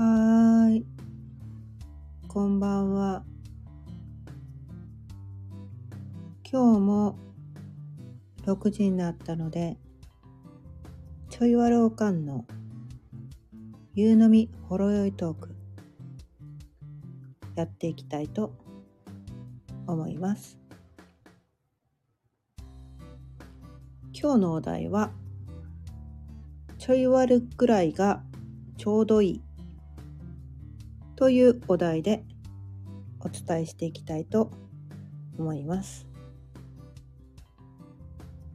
はーい。こんばんは。今日も6時になったので、ちょいわろうかんの夕飲みほろ酔いトークやっていきたいと思います。今日のお題は、ちょい悪くらいがちょうどいいというお題でお伝えしていきたいと思います。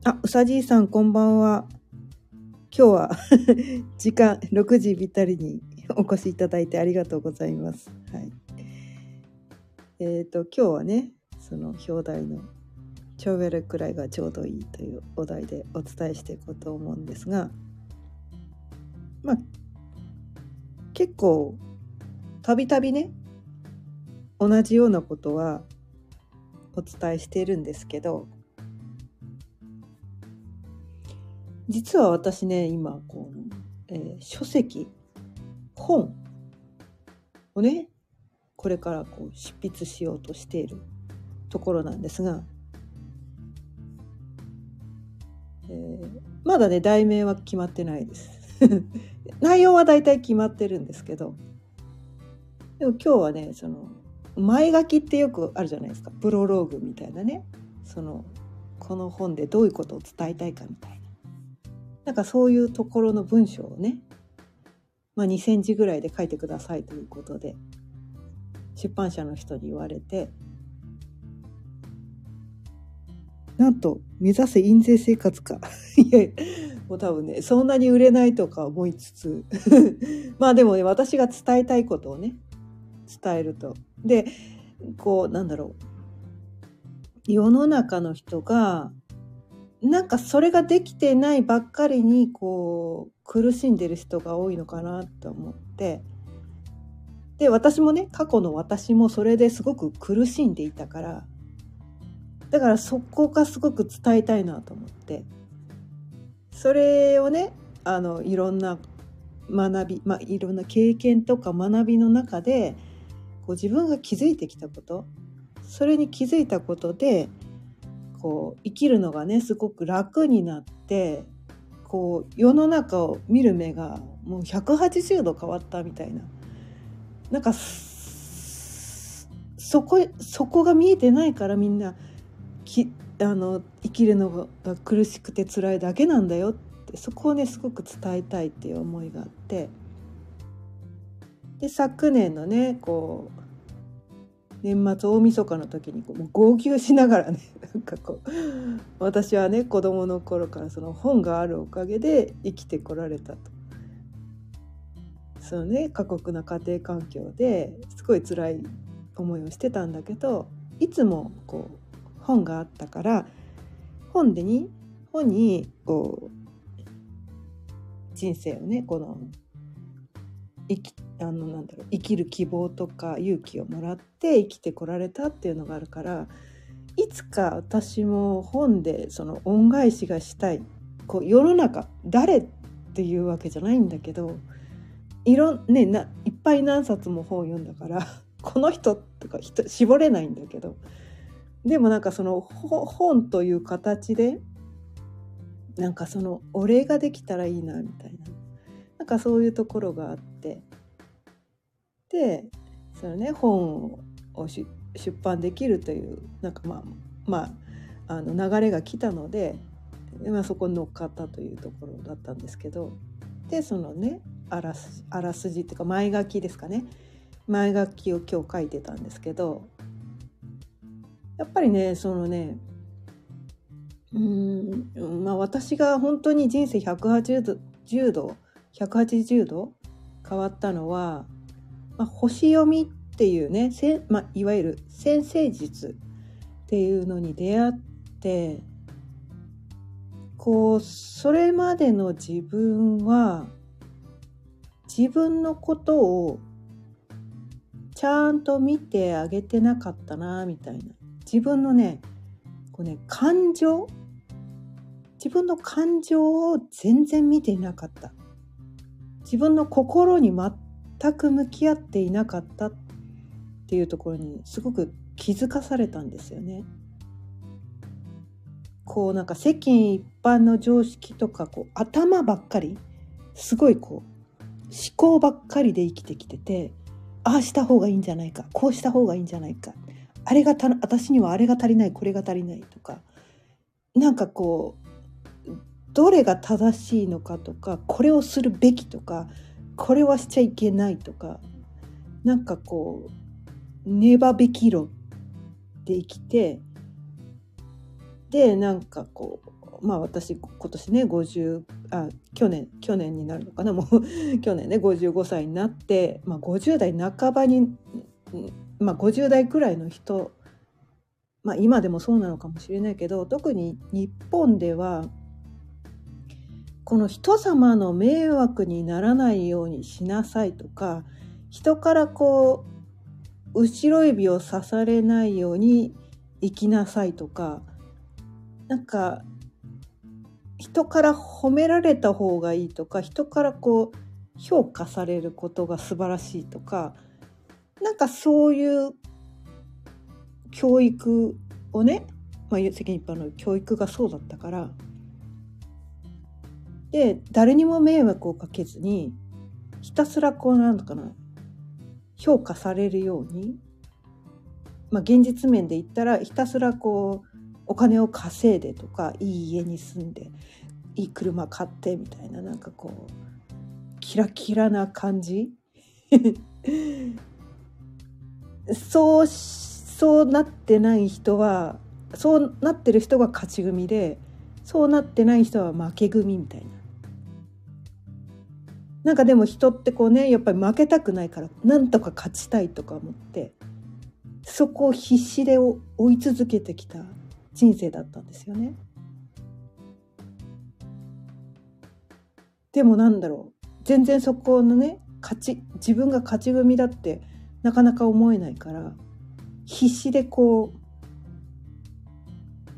あ、うさじいさんこんばんは。今日は 時間6時ぴったりにお越しいただいてありがとうございます。はい。えっ、と今日はね、その表題のちょうどくらいがちょうどいいというお題でお伝えしていこうと思うんですが、まあ結構たびたびね同じようなことはお伝えしているんですけど実は私ね今こう、えー書籍本をねこれからこう執筆しようとしているところなんですが、えーまだね題名は決まってないです。内容は大体決まってるんですけどでも今日はねその前書きってよくあるじゃないですか。プロローグみたいなね。そのこの本でどういうことを伝えたいかみたいな。なんかそういうところの文章をね、まあ、2センチぐらいで書いてくださいということで出版社の人に言われてなんと目指せ印税生活か。いやもう多分ねそんなに売れないとか思いつつ。まあでもね私が伝えたいことをね伝えると。でこうなんだろう。世の中の人がなんかそれができてないばっかりにこう苦しんでる人が多いのかなと思って。で私もね過去の私もそれですごく苦しんでいたからだからそこがすごく伝えたいなと思って。それをねあのいろんな学び、まあ、いろんな経験とか学びの中でこう自分が気づいてきたことそれに気づいたことでこう生きるのがねすごく楽になってこう世の中を見る目がもう180度変わったみたいな。なんかそこそこが見えてないからみんなきあの生きるのが苦しくて辛いだけなんだよってそこをねすごく伝えたいっていう思いがあって。で昨年のねこう年末大晦日の時にこう号泣しながらね なんかこう私はね子供の頃からその本があるおかげで生きてこられたと。そのね過酷な家庭環境ですごい辛い思いをしてたんだけどいつもこう本があったから本でに本にこう人生をねこの生きあのなんだろう生きる希望とか勇気をもらって生きてこられたっていうのがあるからいつか私も本でその恩返しがしたいこう世の中誰っていうわけじゃないんだけどいろねないっぱい何冊も本を読んだから この人とか人絞れないんだけどでもなんかその本という形でなんかそのお礼ができたらいいなみたいな。なんかそういうところがあって。でそのね本を出版できるというなんかまあまああの流れが来たので、まあ、そこに乗っかったというところだったんですけど。でそのねあらすあらすじっていうか前書きですかね。前書きを今日書いてたんですけど。やっぱりねそのねうんまあ私が本当に人生180度10度180度変わったのは、まあ、星読みっていうねせ、まあ、いわゆる先生術っていうのに出会ってこうそれまでの自分は自分のことをちゃんと見てあげてなかったなみたいな。自分のねこうね感情自分の感情を全然見ていなかった。自分の心に全く向き合っていなかったっていうところにすごく気づかされたんですよね。こうなんか世間一般の常識とかこう頭ばっかりすごいこう思考ばっかりで生きてきててああした方がいいんじゃないかこうした方がいいんじゃないかあれがた私にはあれが足りないこれが足りないとかなんかこうどれが正しいのかとかこれをするべきとかこれはしちゃいけないとかなんかこうねばべき論で生きてでなんかこうまあ私今年ね50あ去年去年になるのかなもう 去年ね55歳になって、まあ、50代半ばに、まあ、50代くらいの人まあ今でもそうなのかもしれないけど特に日本ではこの人様の迷惑にならないようにしなさいとか人からこう後ろ指を刺されないように生きなさいとかなんか人から褒められた方がいいとか人からこう評価されることが素晴らしいとかなんかそういう教育をね、まあ、世間一般の教育がそうだったからで誰にも迷惑をかけずにひたすらこうなんのかな評価されるようにまあ現実面で言ったらひたすらこうお金を稼いでとかいい家に住んでいい車買ってみたいななんかこうキラキラな感じ そうそうなってない人はそうなってる人が勝ち組でそうなってない人は負け組みたいな。なんかでも人ってこうねやっぱり負けたくないからなんとか勝ちたいとか思ってそこを必死で追い続けてきた人生だったんですよね。でもなんだろう全然そこのね勝ち自分が勝ち組だってなかなか思えないから必死でこ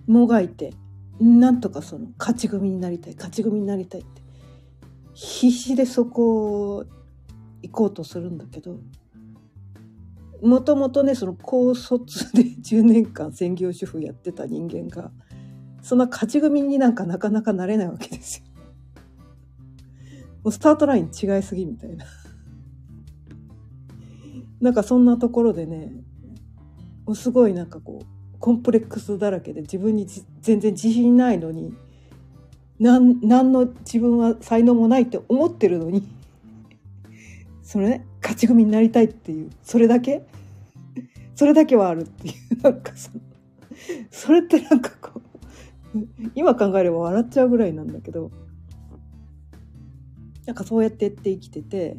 うもがいてなんとかその勝ち組になりたい勝ち組になりたいって必死でそこを行こうとするんだけどもともとねその高卒で 10年間専業主婦やってた人間がそんな勝ち組になんかなかなかなれないわけですよ。もうスタートライン違いすぎみたいな。なんかそんなところでねすごいなんかこうコンプレックスだらけで自分に全然自信ないのに何何の自分は才能もないって思ってるのにそれね勝ち組になりたいっていうそれだけ？それだけはあるっていうなんかそのそれってなんかこう今考えれば笑っちゃうぐらいなんだけどなんかそうやってやって生きてて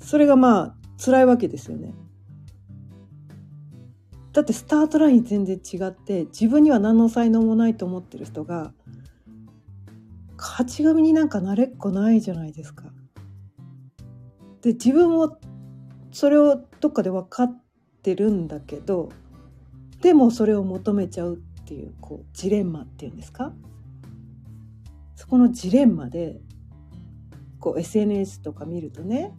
それがまあ辛いわけですよね。だってスタートライン全然違って自分には何の才能もないと思ってる人が勝ち組になんかなれっこないじゃないですか。で自分もそれをどっかで分かってるんだけどでもそれを求めちゃうっていうこうジレンマっていうんですかそこのジレンマでこう SNS とか見るとね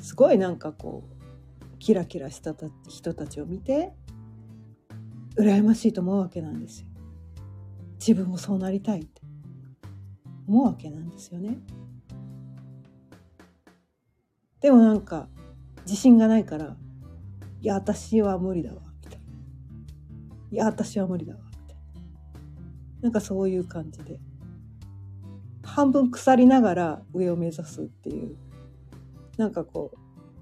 すごいなんかこうキラキラした人たちを見て羨ましいと思うわけなんですよ。自分もそうなりたいって。思うわけなんですよね。でもなんか自信がないから「いや私は無理だわ」みたいな「いや私は無理だわ」みたいな。なんかそういう感じで。半分腐りながら上を目指すっていう。なんかこう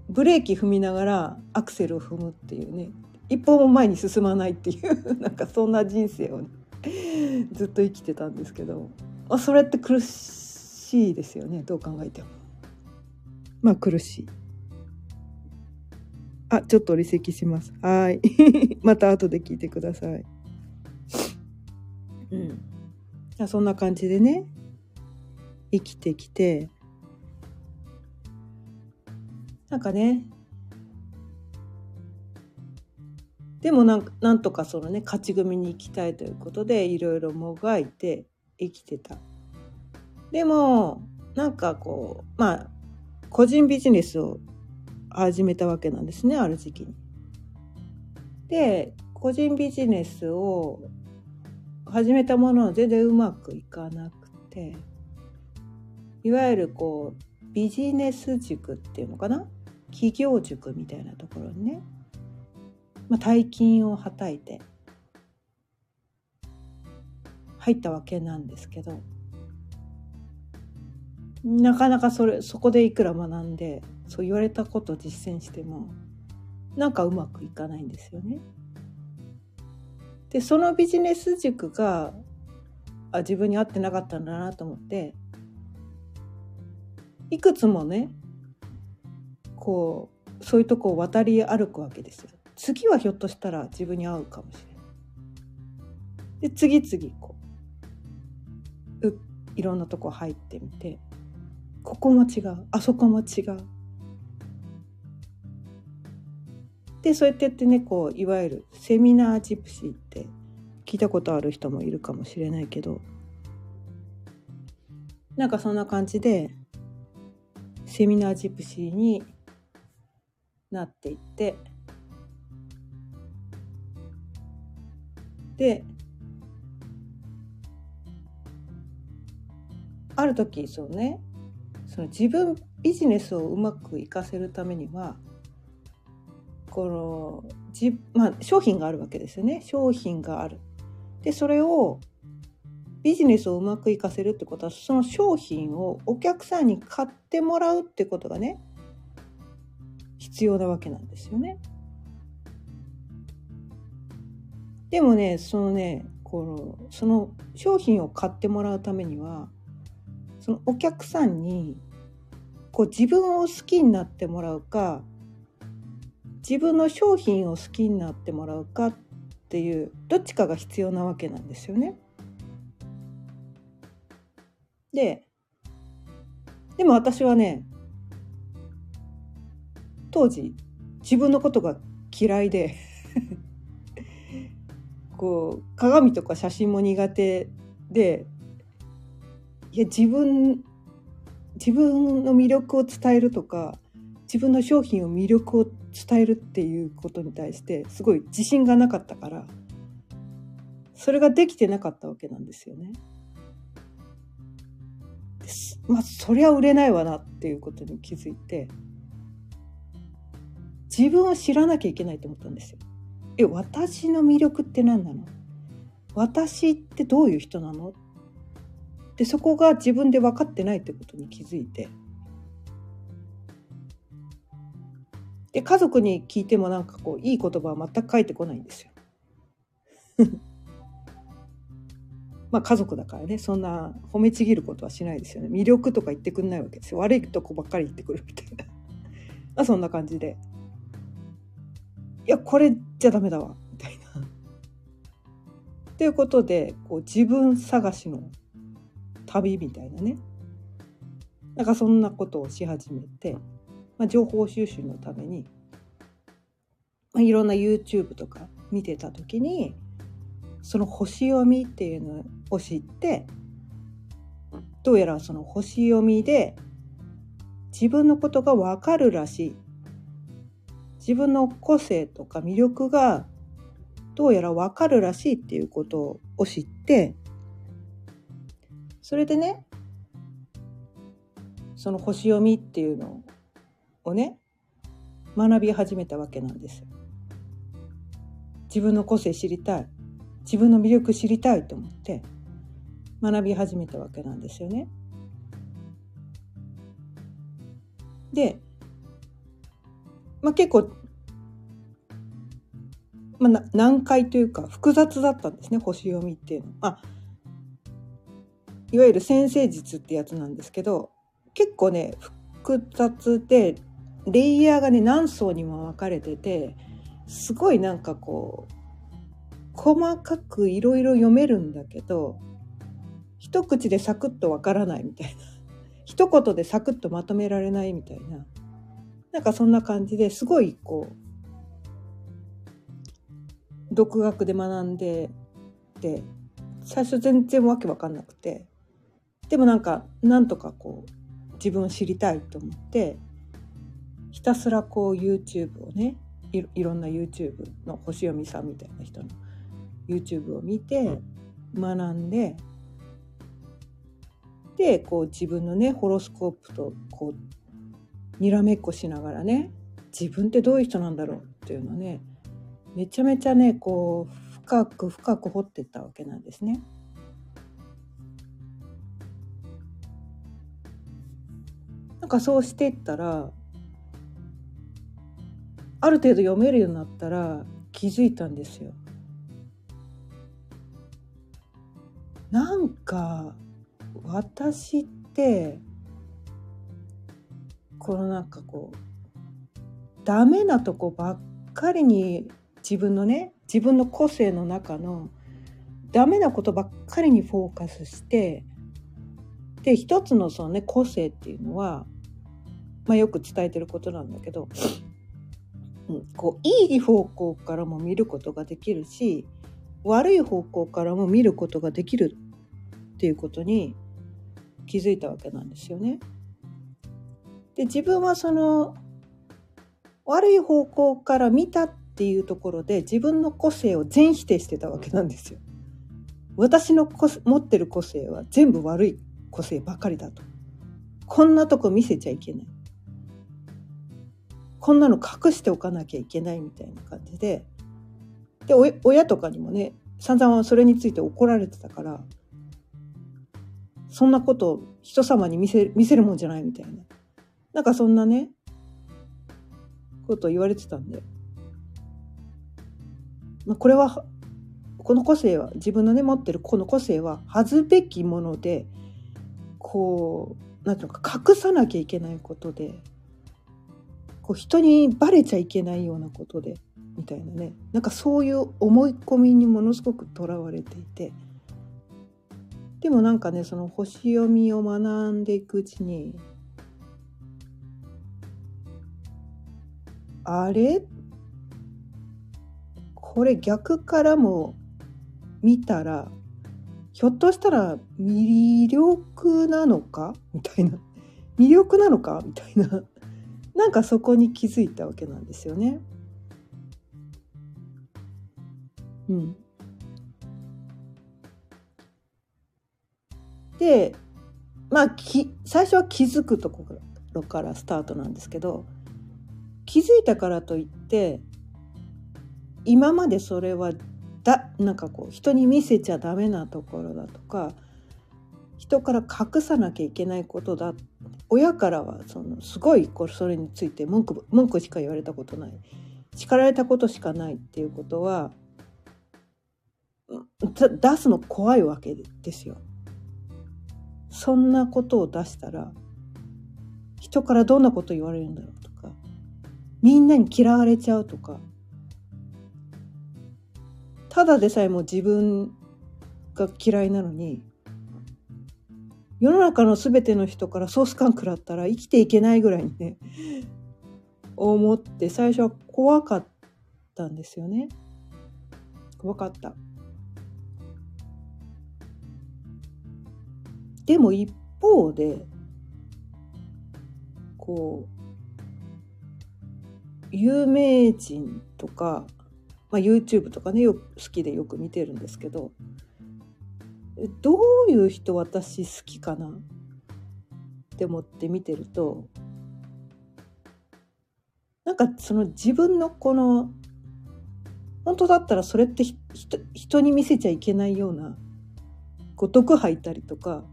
ブレーキ踏みながらアクセルを踏むっていうね一歩も前に進まないっていう なんかそんな人生を、ね、ずっと生きてたんですけどまあそれって苦しいですよねどう考えても。まあ苦しい。あ、ちょっと離席します。はい。また後で聞いてください。うん。そんな感じでね、生きてきて、なんかね、でもなんなんとかそのね、勝ち組に行きたいということで、いろいろもがいて生きてた。でも、なんかこうまあ個人ビジネスを始めたわけなんですねある時期に。で個人ビジネスを始めたものは全然うまくいかなくていわゆるこうビジネス塾っていうのかな企業塾みたいなところにね、まあ、大金をはたいて入ったわけなんですけどなかなかそれそこでいくら学んでそう言われたことを実践してもなんかうまくいかないんですよね。でそのビジネス塾があ自分に合ってなかったんだなと思っていくつもねこうそういうとこを渡り歩くわけですよ。次はひょっとしたら自分に合うかもしれない。で次々こうういろんなとこ入ってみてここも違うあそこも違う。でそうやってやってねこういわゆるセミナージプシーって聞いたことある人もいるかもしれないけどなんかそんな感じでセミナージプシーになっていってである時そうねその自分ビジネスをうまくいかせるためにはこのじ、まあ、商品があるわけですよね商品がある。でそれをビジネスをうまくいかせるってことはその商品をお客さんに買ってもらうってことがね必要なわけなんですよね。でもねそのねこのその商品を買ってもらうためにはそのお客さんにこう自分を好きになってもらうか自分の商品を好きになってもらうかっていうどっちかが必要なわけなんですよね。ででも私はね当時自分のことが嫌いで こう鏡とか写真も苦手でいや自分自分の魅力を伝えるとか自分の商品を魅力を伝えるっていうことに対してすごい自信がなかったからそれができてなかったわけなんですよね。まあそりゃ売れないわなっていうことに気づいて自分を知らなきゃいけないと思ったんですよ。え私の魅力って何なの？私ってどういう人なの？でそこが自分で分かってないってことに気づいて。で家族に聞いてもなんかこういい言葉は全く返ってこないんですよ。まあ家族だからね。そんな褒めちぎることはしないですよね。魅力とか言ってくんないわけですよ。悪いとこばっかり言ってくるみたいな。まあそんな感じで。いやこれじゃダメだわ。みたいな。ということでこう自分探しの旅みたいなね。なんかそんなことをし始めて、まあ、情報収集のために、まあ、いろんな YouTube とか見てた時にその星読みっていうのを知ってどうやらその星読みで自分のことがわかるらしい。自分の個性とか魅力がどうやらわかるらしいっていうことを知ってそれでねその星読みっていうのをね学び始めたわけなんですよ。自分の個性知りたい自分の魅力知りたいと思って学び始めたわけなんですよね。で、まあ、結構、まあ、難解というか複雑だったんですね星読みっていうのは。いわゆる先生術ってやつなんですけど結構ね複雑でレイヤーがね何層にも分かれててすごいなんかこう細かくいろいろ読めるんだけど一口でサクッとわからないみたいな 一言でサクッとまとめられないみたいななんかそんな感じですごいこう独学で学んでて最初全然わけわかんなくてでもなんかなんとかこう自分を知りたいと思ってひたすらこう YouTube をねいいろんな YouTube の星読みさんみたいな人の YouTube を見て学んででこう自分のねホロスコープとこうにらめっこしながらね自分ってどういう人なんだろうっていうのねめちゃめちゃねこう深く深く掘ってったわけなんですね。なんかそうしていったらある程度読めるようになったら気づいたんですよ。なんか私ってこのなんかこうダメなとこばっかりに自分のね自分の個性の中のダメなことばっかりにフォーカスしてで一つのそのね個性っていうのは、まあ、よく伝えてることなんだけど、うん、こういい方向からも見ることができるし悪い方向からも見ることができるっていうことに気づいたわけなんですよね。で自分はその悪い方向から見たっていうところで自分の個性を全否定してたわけなんですよ。私の持ってる個性は全部悪い個性ばかりだと。こんなとこ見せちゃいけない。こんなの隠しておかなきゃいけないみたいな感じで。で、親とかにもね、散々それについて怒られてたから、そんなこと人様に見せ見せるもんじゃないみたいな。なんかそんなね、ことを言われてたんで、まあ、これはこの個性は自分のね持ってるこの個性は恥ずべきものでこう何ていうのか隠さなきゃいけないことでこう人にバレちゃいけないようなことでみたいなね。なんかそういう思い込みにものすごくとらわれていて。でもなんかねその星読みを学んでいくうちにあれ？これ逆からも見たらひょっとしたら魅力なのか？みたいな。魅力なのか？みたいな。なんかそこに気づいたわけなんですよね。うん、でまあき最初は気づくところからスタートなんですけど気づいたからといって今までそれはだなんかこう人に見せちゃダメなところだとか人から隠さなきゃいけないことだ。親からはそのすごいこれそれについて文句文句しか言われたことない。叱られたことしかないっていうことは出すの怖いわけですよ。そんなことを出したら人からどんなこと言われるんだろう。みんなに嫌われちゃうとか。ただでさえも自分が嫌いなのに世の中の全ての人からソース感食らったら生きていけないぐらいにね思って最初は怖かったんですよね。怖かった。でも一方でこう有名人とか、まあ、YouTube とかねよ好きでよく見てるんですけどどういう人私好きかな？って思って見てるとなんかその自分のこの本当だったらそれって人に見せちゃいけないようなこう毒吐いたりとか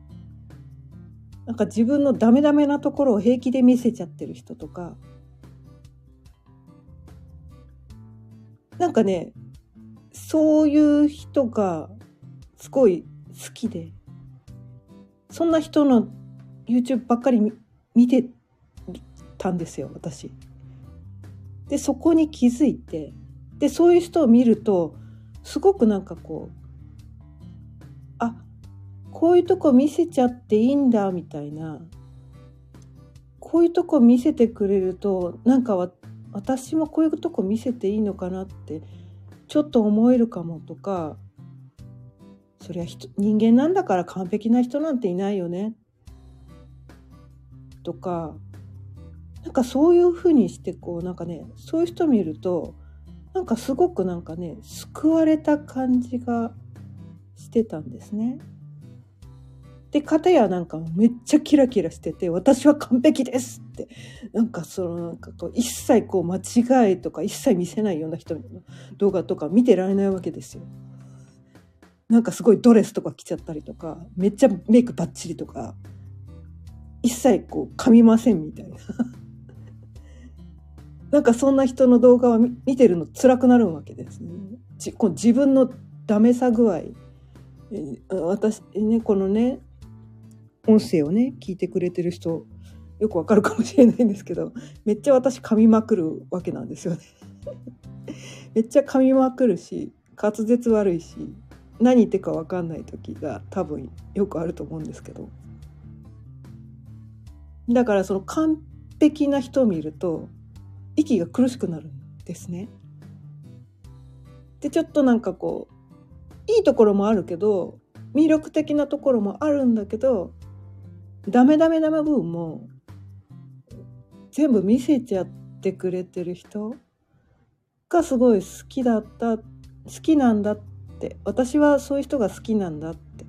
なんか自分のダメダメなところを平気で見せちゃってる人とかなんかねそういう人がすごい好きでそんな人の YouTube ばっかり見てたんですよ私。でそこに気づいてでそういう人を見るとすごくなんかこうあこういうとこ見せちゃっていいんだみたいなこういうとこ見せてくれるとなんか私もこういうとこ見せていいのかなってちょっと思えるかもとかそりゃ人間なんだから完璧な人なんていないよねとかなんかそういうふうにしてこうなんかねそういう人見るとなんかすごくなんかね救われた感じがしてたんですね。で片やなんかめっちゃキラキラしてて私は完璧ですってなんかそのなんかこう一切こう間違いとか一切見せないような人の動画とか見てられないわけですよ。なんかすごいドレスとか着ちゃったりとかめっちゃメイクバッチリとか一切こう噛みませんみたいな なんかそんな人の動画を見てるの辛くなるわけですね。じこの自分のダメさ具合私ねこのね音声をね聞いてくれてる人よくわかるかもしれないんですけどめっちゃ私噛みまくるわけなんですよね。めっちゃ噛みまくるし滑舌悪いし何言ってか分かんない時が多分よくあると思うんですけどだからその完璧な人を見ると息が苦しくなるんですね。でちょっとなんかこういいところもあるけど魅力的なところもあるんだけどダメダメダメ部分も全部見せちゃってくれてる人がすごい好きだった好きなんだって。私はそういう人が好きなんだって。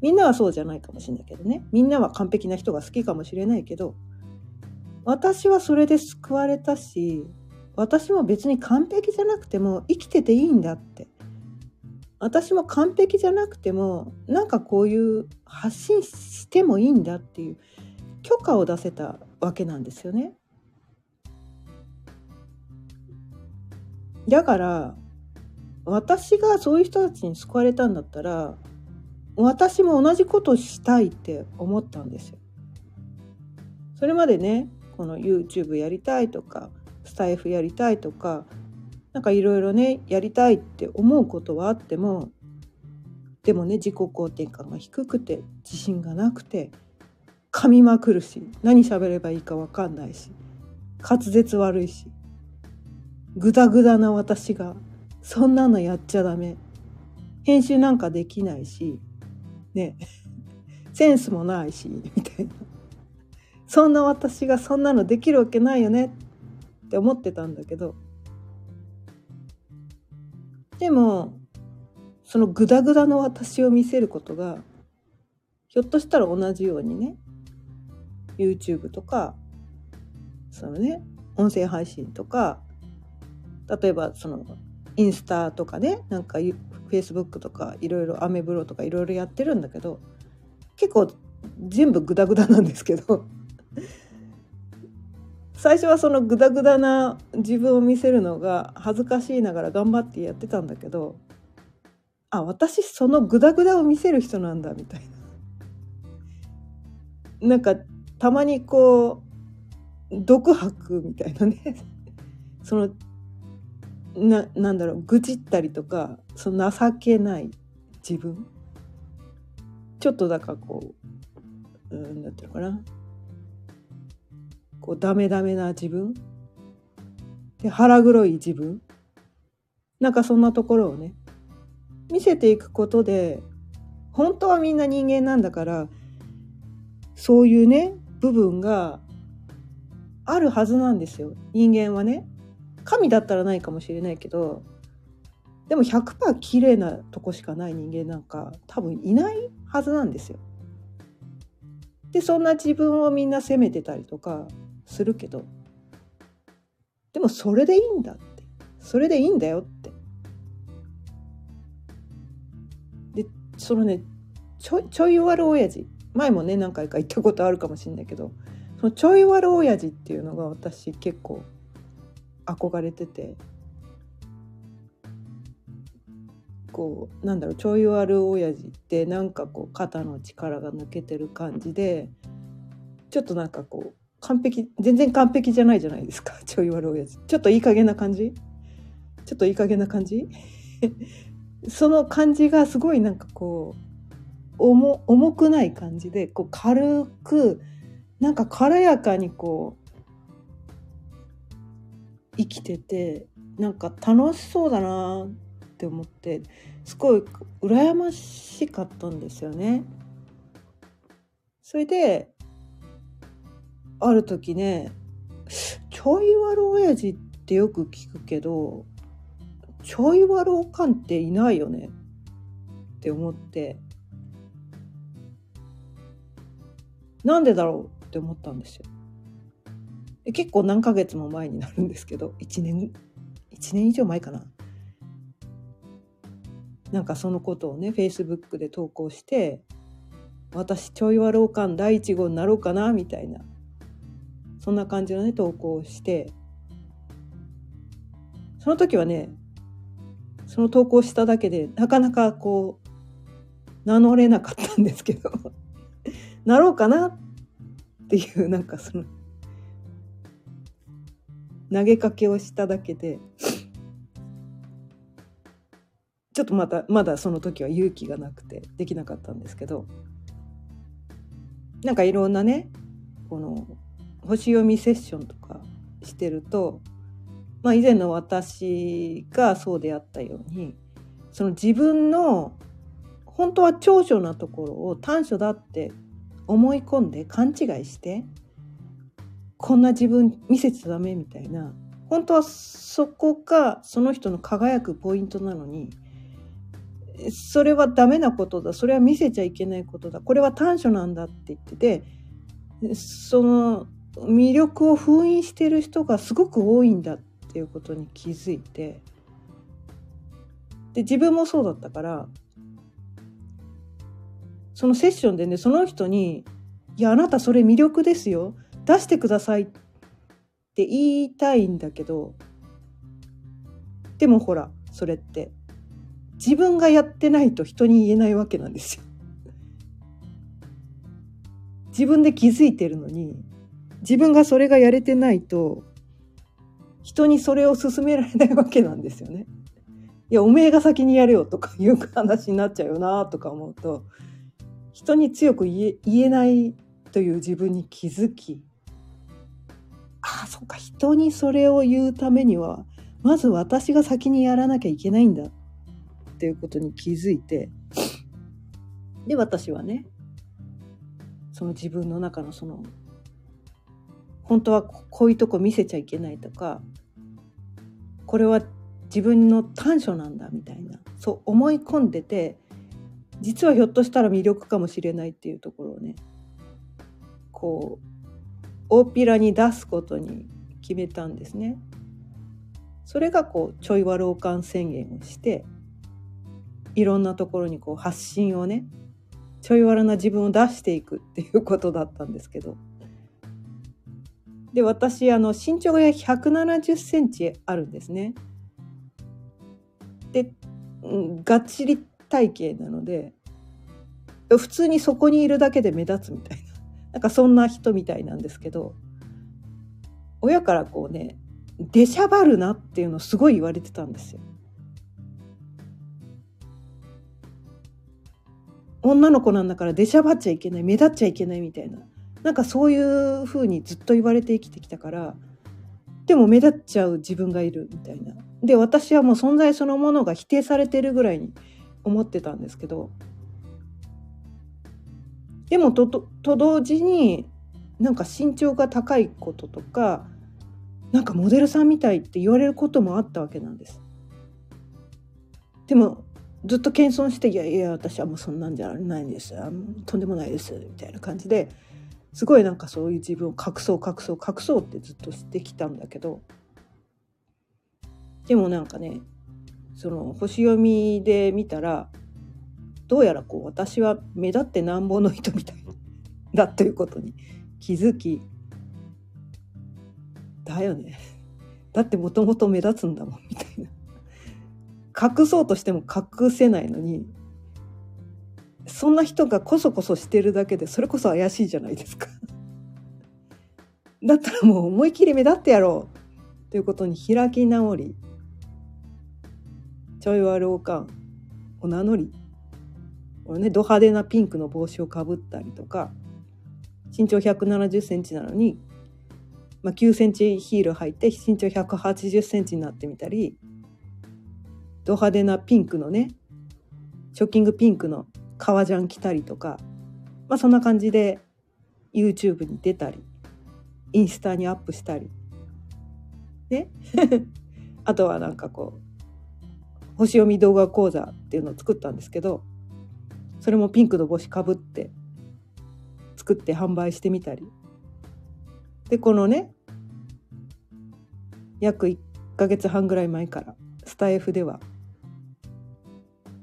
みんなはそうじゃないかもしれないけどね。みんなは完璧な人が好きかもしれないけど私はそれで救われたし私も別に完璧じゃなくても生きてていいんだって。私も完璧じゃなくてもなんかこういう発信してもいいんだっていう許可を出せたわけなんですよね。だから私がそういう人たちに救われたんだったら私も同じことしたいって思ったんですよ。それまでねこの YouTube やりたいとかスタイフやりたいとかなんかいろいろねやりたいって思うことはあってもでもね自己肯定感が低くて自信がなくて噛みまくるし何喋ればいいか分かんないし滑舌悪いしグダグダな私がそんなのやっちゃダメ。編集なんかできないしねセンスもないしみたいな。そんな私がそんなのできるわけないよねって思ってたんだけどでもそのグダグダの私を見せることがひょっとしたら同じようにね YouTube とかそのね音声配信とか例えばそのインスタとかねなんか Facebook とかいろいろアメブロとかいろいろやってるんだけど結構全部グダグダなんですけど。最初はそのグダグダな自分を見せるのが恥ずかしいながら頑張ってやってたんだけどあ私そのグダグダを見せる人なんだみたいな。なんかたまにこう独白みたいなね。そのななんだろう愚痴ったりとかその情けない自分。ちょっとだからこううんなんていうのかな。こうダメダメな自分。で腹黒い自分。なんかそんなところをね見せていくことで本当はみんな人間なんだからそういうね部分があるはずなんですよ。人間はね。神だったらないかもしれないけどでも100%綺麗なとこしかない人間なんか多分いないはずなんですよ。でそんな自分をみんな責めてたりとかするけどでもそれでいいんだって。それでいいんだよって。でそのねちょちょい悪親父前もね何回か言ったことあるかもしれないけどそのちょい悪親父っていうのが私結構憧れててこうなんだろうちょい悪親父ってなんかこう肩の力が抜けてる感じでちょっとなんかこう完璧全然完璧じゃないじゃないですか。ちょい悪いやつ。ちょっといい加減な感じ？ちょっといい加減な感じ？その感じがすごいなんかこう重重くない感じでこう軽くなんか軽やかにこう生きててなんか楽しそうだなって思ってすごい羨ましかったんですよね。それである時ねちょい悪親父ってよく聞くけどちょい悪おかんっていないよねって思ってなんでだろうって思ったんですよ。結構何ヶ月も前になるんですけど1年1年以上前かな。なんかそのことをねフェイスブックで投稿して私ちょい悪おかん第一号になろうかなみたいなそんな感じのね投稿をして。その時はねその投稿しただけでなかなかこう名乗れなかったんですけど。なろうかなっていうなんかその投げかけをしただけで。ちょっとまたまだその時は勇気がなくてできなかったんですけど。なんかいろんなねこの星読みセッションとかしてると、まあ、以前の私がそうであったようにその自分の本当は長所なところを短所だって思い込んで勘違いしてこんな自分見せちゃダメみたいな本当はそこがその人の輝くポイントなのにそれはダメなことだそれは見せちゃいけないことだこれは短所なんだって言っててその魅力を封印してる人がすごく多いんだっていうことに気づいてで自分もそうだったからそのセッションでねその人に「いやあなたそれ魅力ですよ出してください」って言いたいんだけどでもほらそれって自分がやってないと人に言えないわけなんですよ。自分で気づいてるのに自分がそれがやれてないと人にそれを勧められないわけなんですよね。いやおめえが先にやれよとかいう話になっちゃうよなとか思うと人に強く言え言えないという自分に気づきああそっか人にそれを言うためにはまず私が先にやらなきゃいけないんだっていうことに気づいてで私はねその自分の中のその本当はこういうとこ見せちゃいけないとかこれは自分の短所なんだみたいなそう思い込んでて実はひょっとしたら魅力かもしれないっていうところをねこう大っぴらに出すことに決めたんですね。それがこうちょい悪おかん宣言をしていろんなところにこう発信をねちょい悪な自分を出していくっていうことだったんですけどで私あの身長が170センチあるんですね。で、うん、がっちり体型なので普通にそこにいるだけで目立つみたいな なんかそんな人みたいなんですけど親からこうね出しゃばるなっていうのすごい言われてたんですよ。女の子なんだから出しゃばっちゃいけない目立っちゃいけないみたいななんかそういうふうにずっと言われて生きてきたからでも目立っちゃう自分がいるみたいな。で私はもう存在そのものが否定されてるぐらいに思ってたんですけどでもとと同時になんか身長が高いこととかなんかモデルさんみたいって言われることもあったわけなんです。でもずっと謙遜して「いやいや私はもうそんなんじゃないんです。とんでもないです」みたいな感じですごいなんかそういう自分を隠そう隠そう隠そうってずっとしてきたんだけどでもなんかねその星読みで見たらどうやらこう私は目立ってなんぼの人みたいだということに気づきだよね。だってもともと目立つんだもんみたいな。隠そうとしても隠せないのにそんな人がこそこそしてるだけでそれこそ怪しいじゃないですか。だったらもう思い切り目立ってやろうということに開き直りちょい悪おかんを名乗りこれねド派手なピンクの帽子をかぶったりとか身長170センチなのに、まあ、9センチヒール履いて身長180センチになってみたりド派手なピンクのねショッキングピンクの革ジャン着たりとか、まあ、そんな感じで YouTube に出たりインスタにアップしたり。ね あとはなんかこう星読み動画講座っていうのを作ったんですけどそれもピンクの帽子かぶって作って販売してみたり。でこのね約1ヶ月半ぐらい前からスタイフでは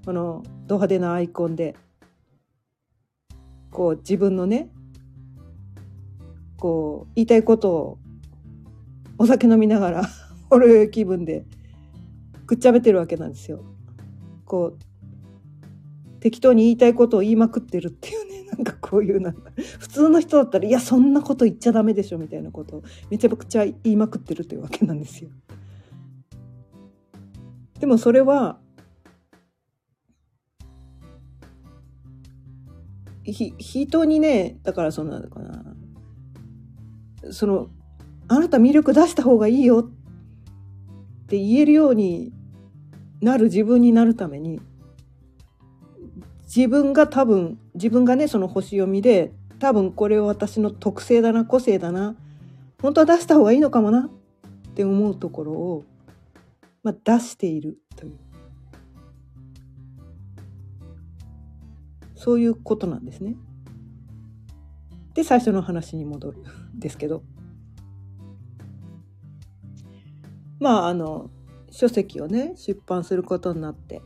このド派手なアイコンでこう自分のねこう言いたいことをお酒飲みながら ほろ酔い気分でくっちゃべてるわけなんですよ。こう適当に言いたいことを言いまくってるっていうね なんかこういうなんか普通の人だったら「いやそんなこと言っちゃダメでしょ」みたいなことをめちゃくちゃ言いまくってるというわけなんですよ。でもそれは人にねだからそんなのかな。そのあなた魅力出した方がいいよ。って言えるようになる自分になるために自分が多分自分がねその星読みで多分これは私の特性だな個性だな本当は出した方がいいのかもなって思うところを、まあ、出しているという。そういうことなんですね。で最初の話に戻るんですけど。まああの書籍をね出版することになって。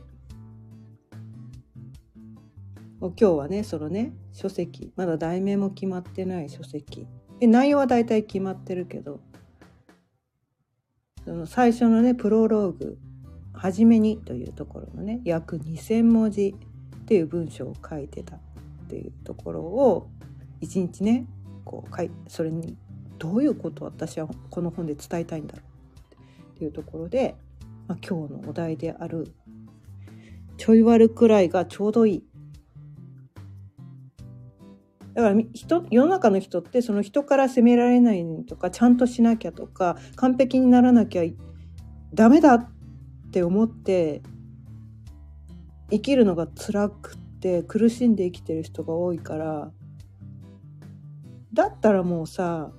今日はねそのね書籍。まだ題名も決まってない書籍。で内容は大体決まってるけど。その最初のねプロローグ「はじめに」というところのね約2,000文字。っていう文章を書いてたっていうところを一日ねこうかいそれにどういうことを私はこの本で伝えたいんだろうっていうところで、まあ、今日のお題である「ちょい悪くらいがちょうどいい」だから人世の中の人ってその人から責められないとかちゃんとしなきゃとか完璧にならなきゃダメだって思って生きるのが辛くて苦しんで生きてる人が多いからだったらもうさ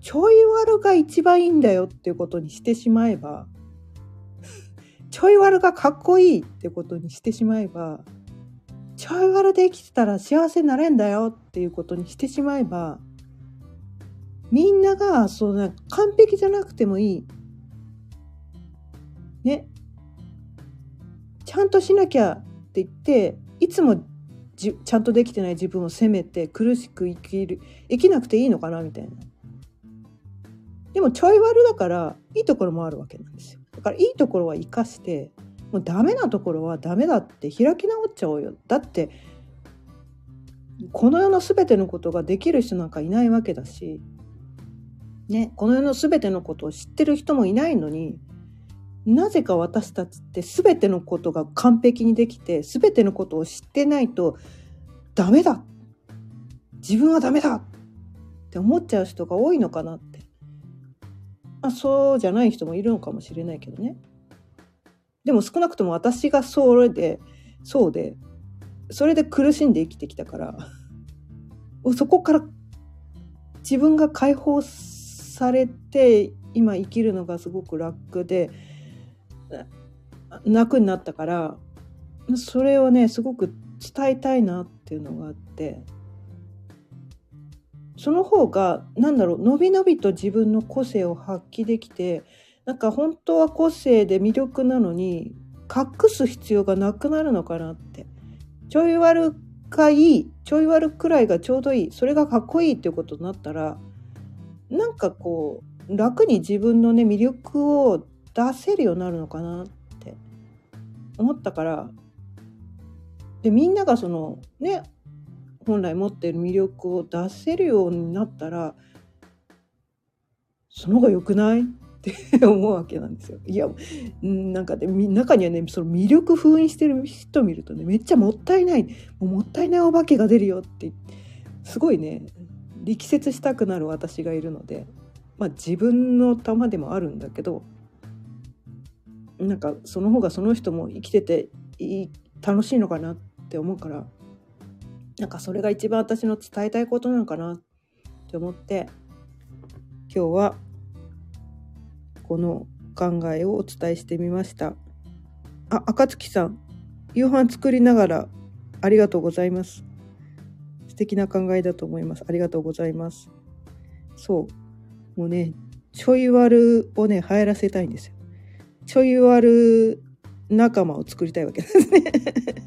ちょい悪が一番いいんだよっていうことにしてしまえばちょい悪がかっこいいってことにしてしまえばちょい悪で生きてたら幸せになれんだよっていうことにしてしまえばみんながそうな完璧じゃなくてもいい。ね。ちゃんとしなきゃって言っていつもじちゃんとできてない自分を責めて苦しく生きる生きなくていいのかなみたいな。でもちょい悪だからいいところもあるわけなんですよ。だからいいところは生かしてもうダメなところはダメだって開き直っちゃおうよ。だってこの世の全てのことができる人なんかいないわけだし、ね、この世の全てのことを知ってる人もいないのになぜか私たちって全てのことが完璧にできて全てのことを知ってないとダメだ。自分はダメだ。って思っちゃう人が多いのかなって、まあ、そうじゃない人もいるのかもしれないけどね。でも少なくとも私がそれでそうでそれで苦しんで生きてきたからそこから自分が解放されて今生きるのがすごく楽で楽になったからそれをねすごく伝えたいなっていうのがあってその方が何だろうのびのびと自分の個性を発揮できてなんか本当は個性で魅力なのに隠す必要がなくなるのかなって。ちょい悪がいいちょい悪くらいがちょうどいいそれがかっこいいっていうことになったらなんかこう楽に自分のね魅力を出せるようになるのかなって思ったからでみんながそのね本来持ってる魅力を出せるようになったらその方が良くないって 思うわけなんですよ。いやなんかね中にはねその魅力封印してる人見るとねめっちゃもったいないももったいないお化けが出るよってすごいね力説したくなる私がいるのでまあ自分の玉でもあるんだけどなんかその方がその人も生きてていい楽しいのかなって思うからなんかそれが一番私の伝えたいことなのかなって思って今日はこの考えをお伝えしてみました。あ赤月さん夕飯作りながらありがとうございます。素敵な考えだと思います。ありがとうございます。そう。もうねちょい悪をね流行らせたいんですよ。ちょい悪仲間を作りたいわけですね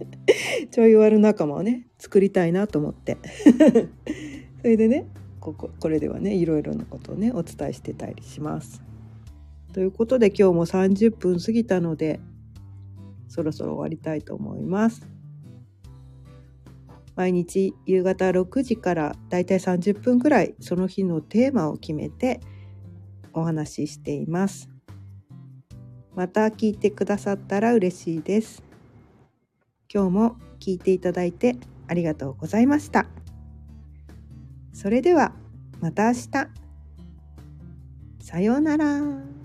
ちょい悪仲間をね作りたいなと思って それでねこここれではねいろいろなことをねお伝えしてたりします。ということで今日も30分過ぎたのでそろそろ終わりたいと思います。毎日夕方6時からだいたい30分くらいその日のテーマを決めてお話ししています。また聞いてくださったら嬉しいです。今日も聞いていただいてありがとうございました。それではまた明日。さようなら。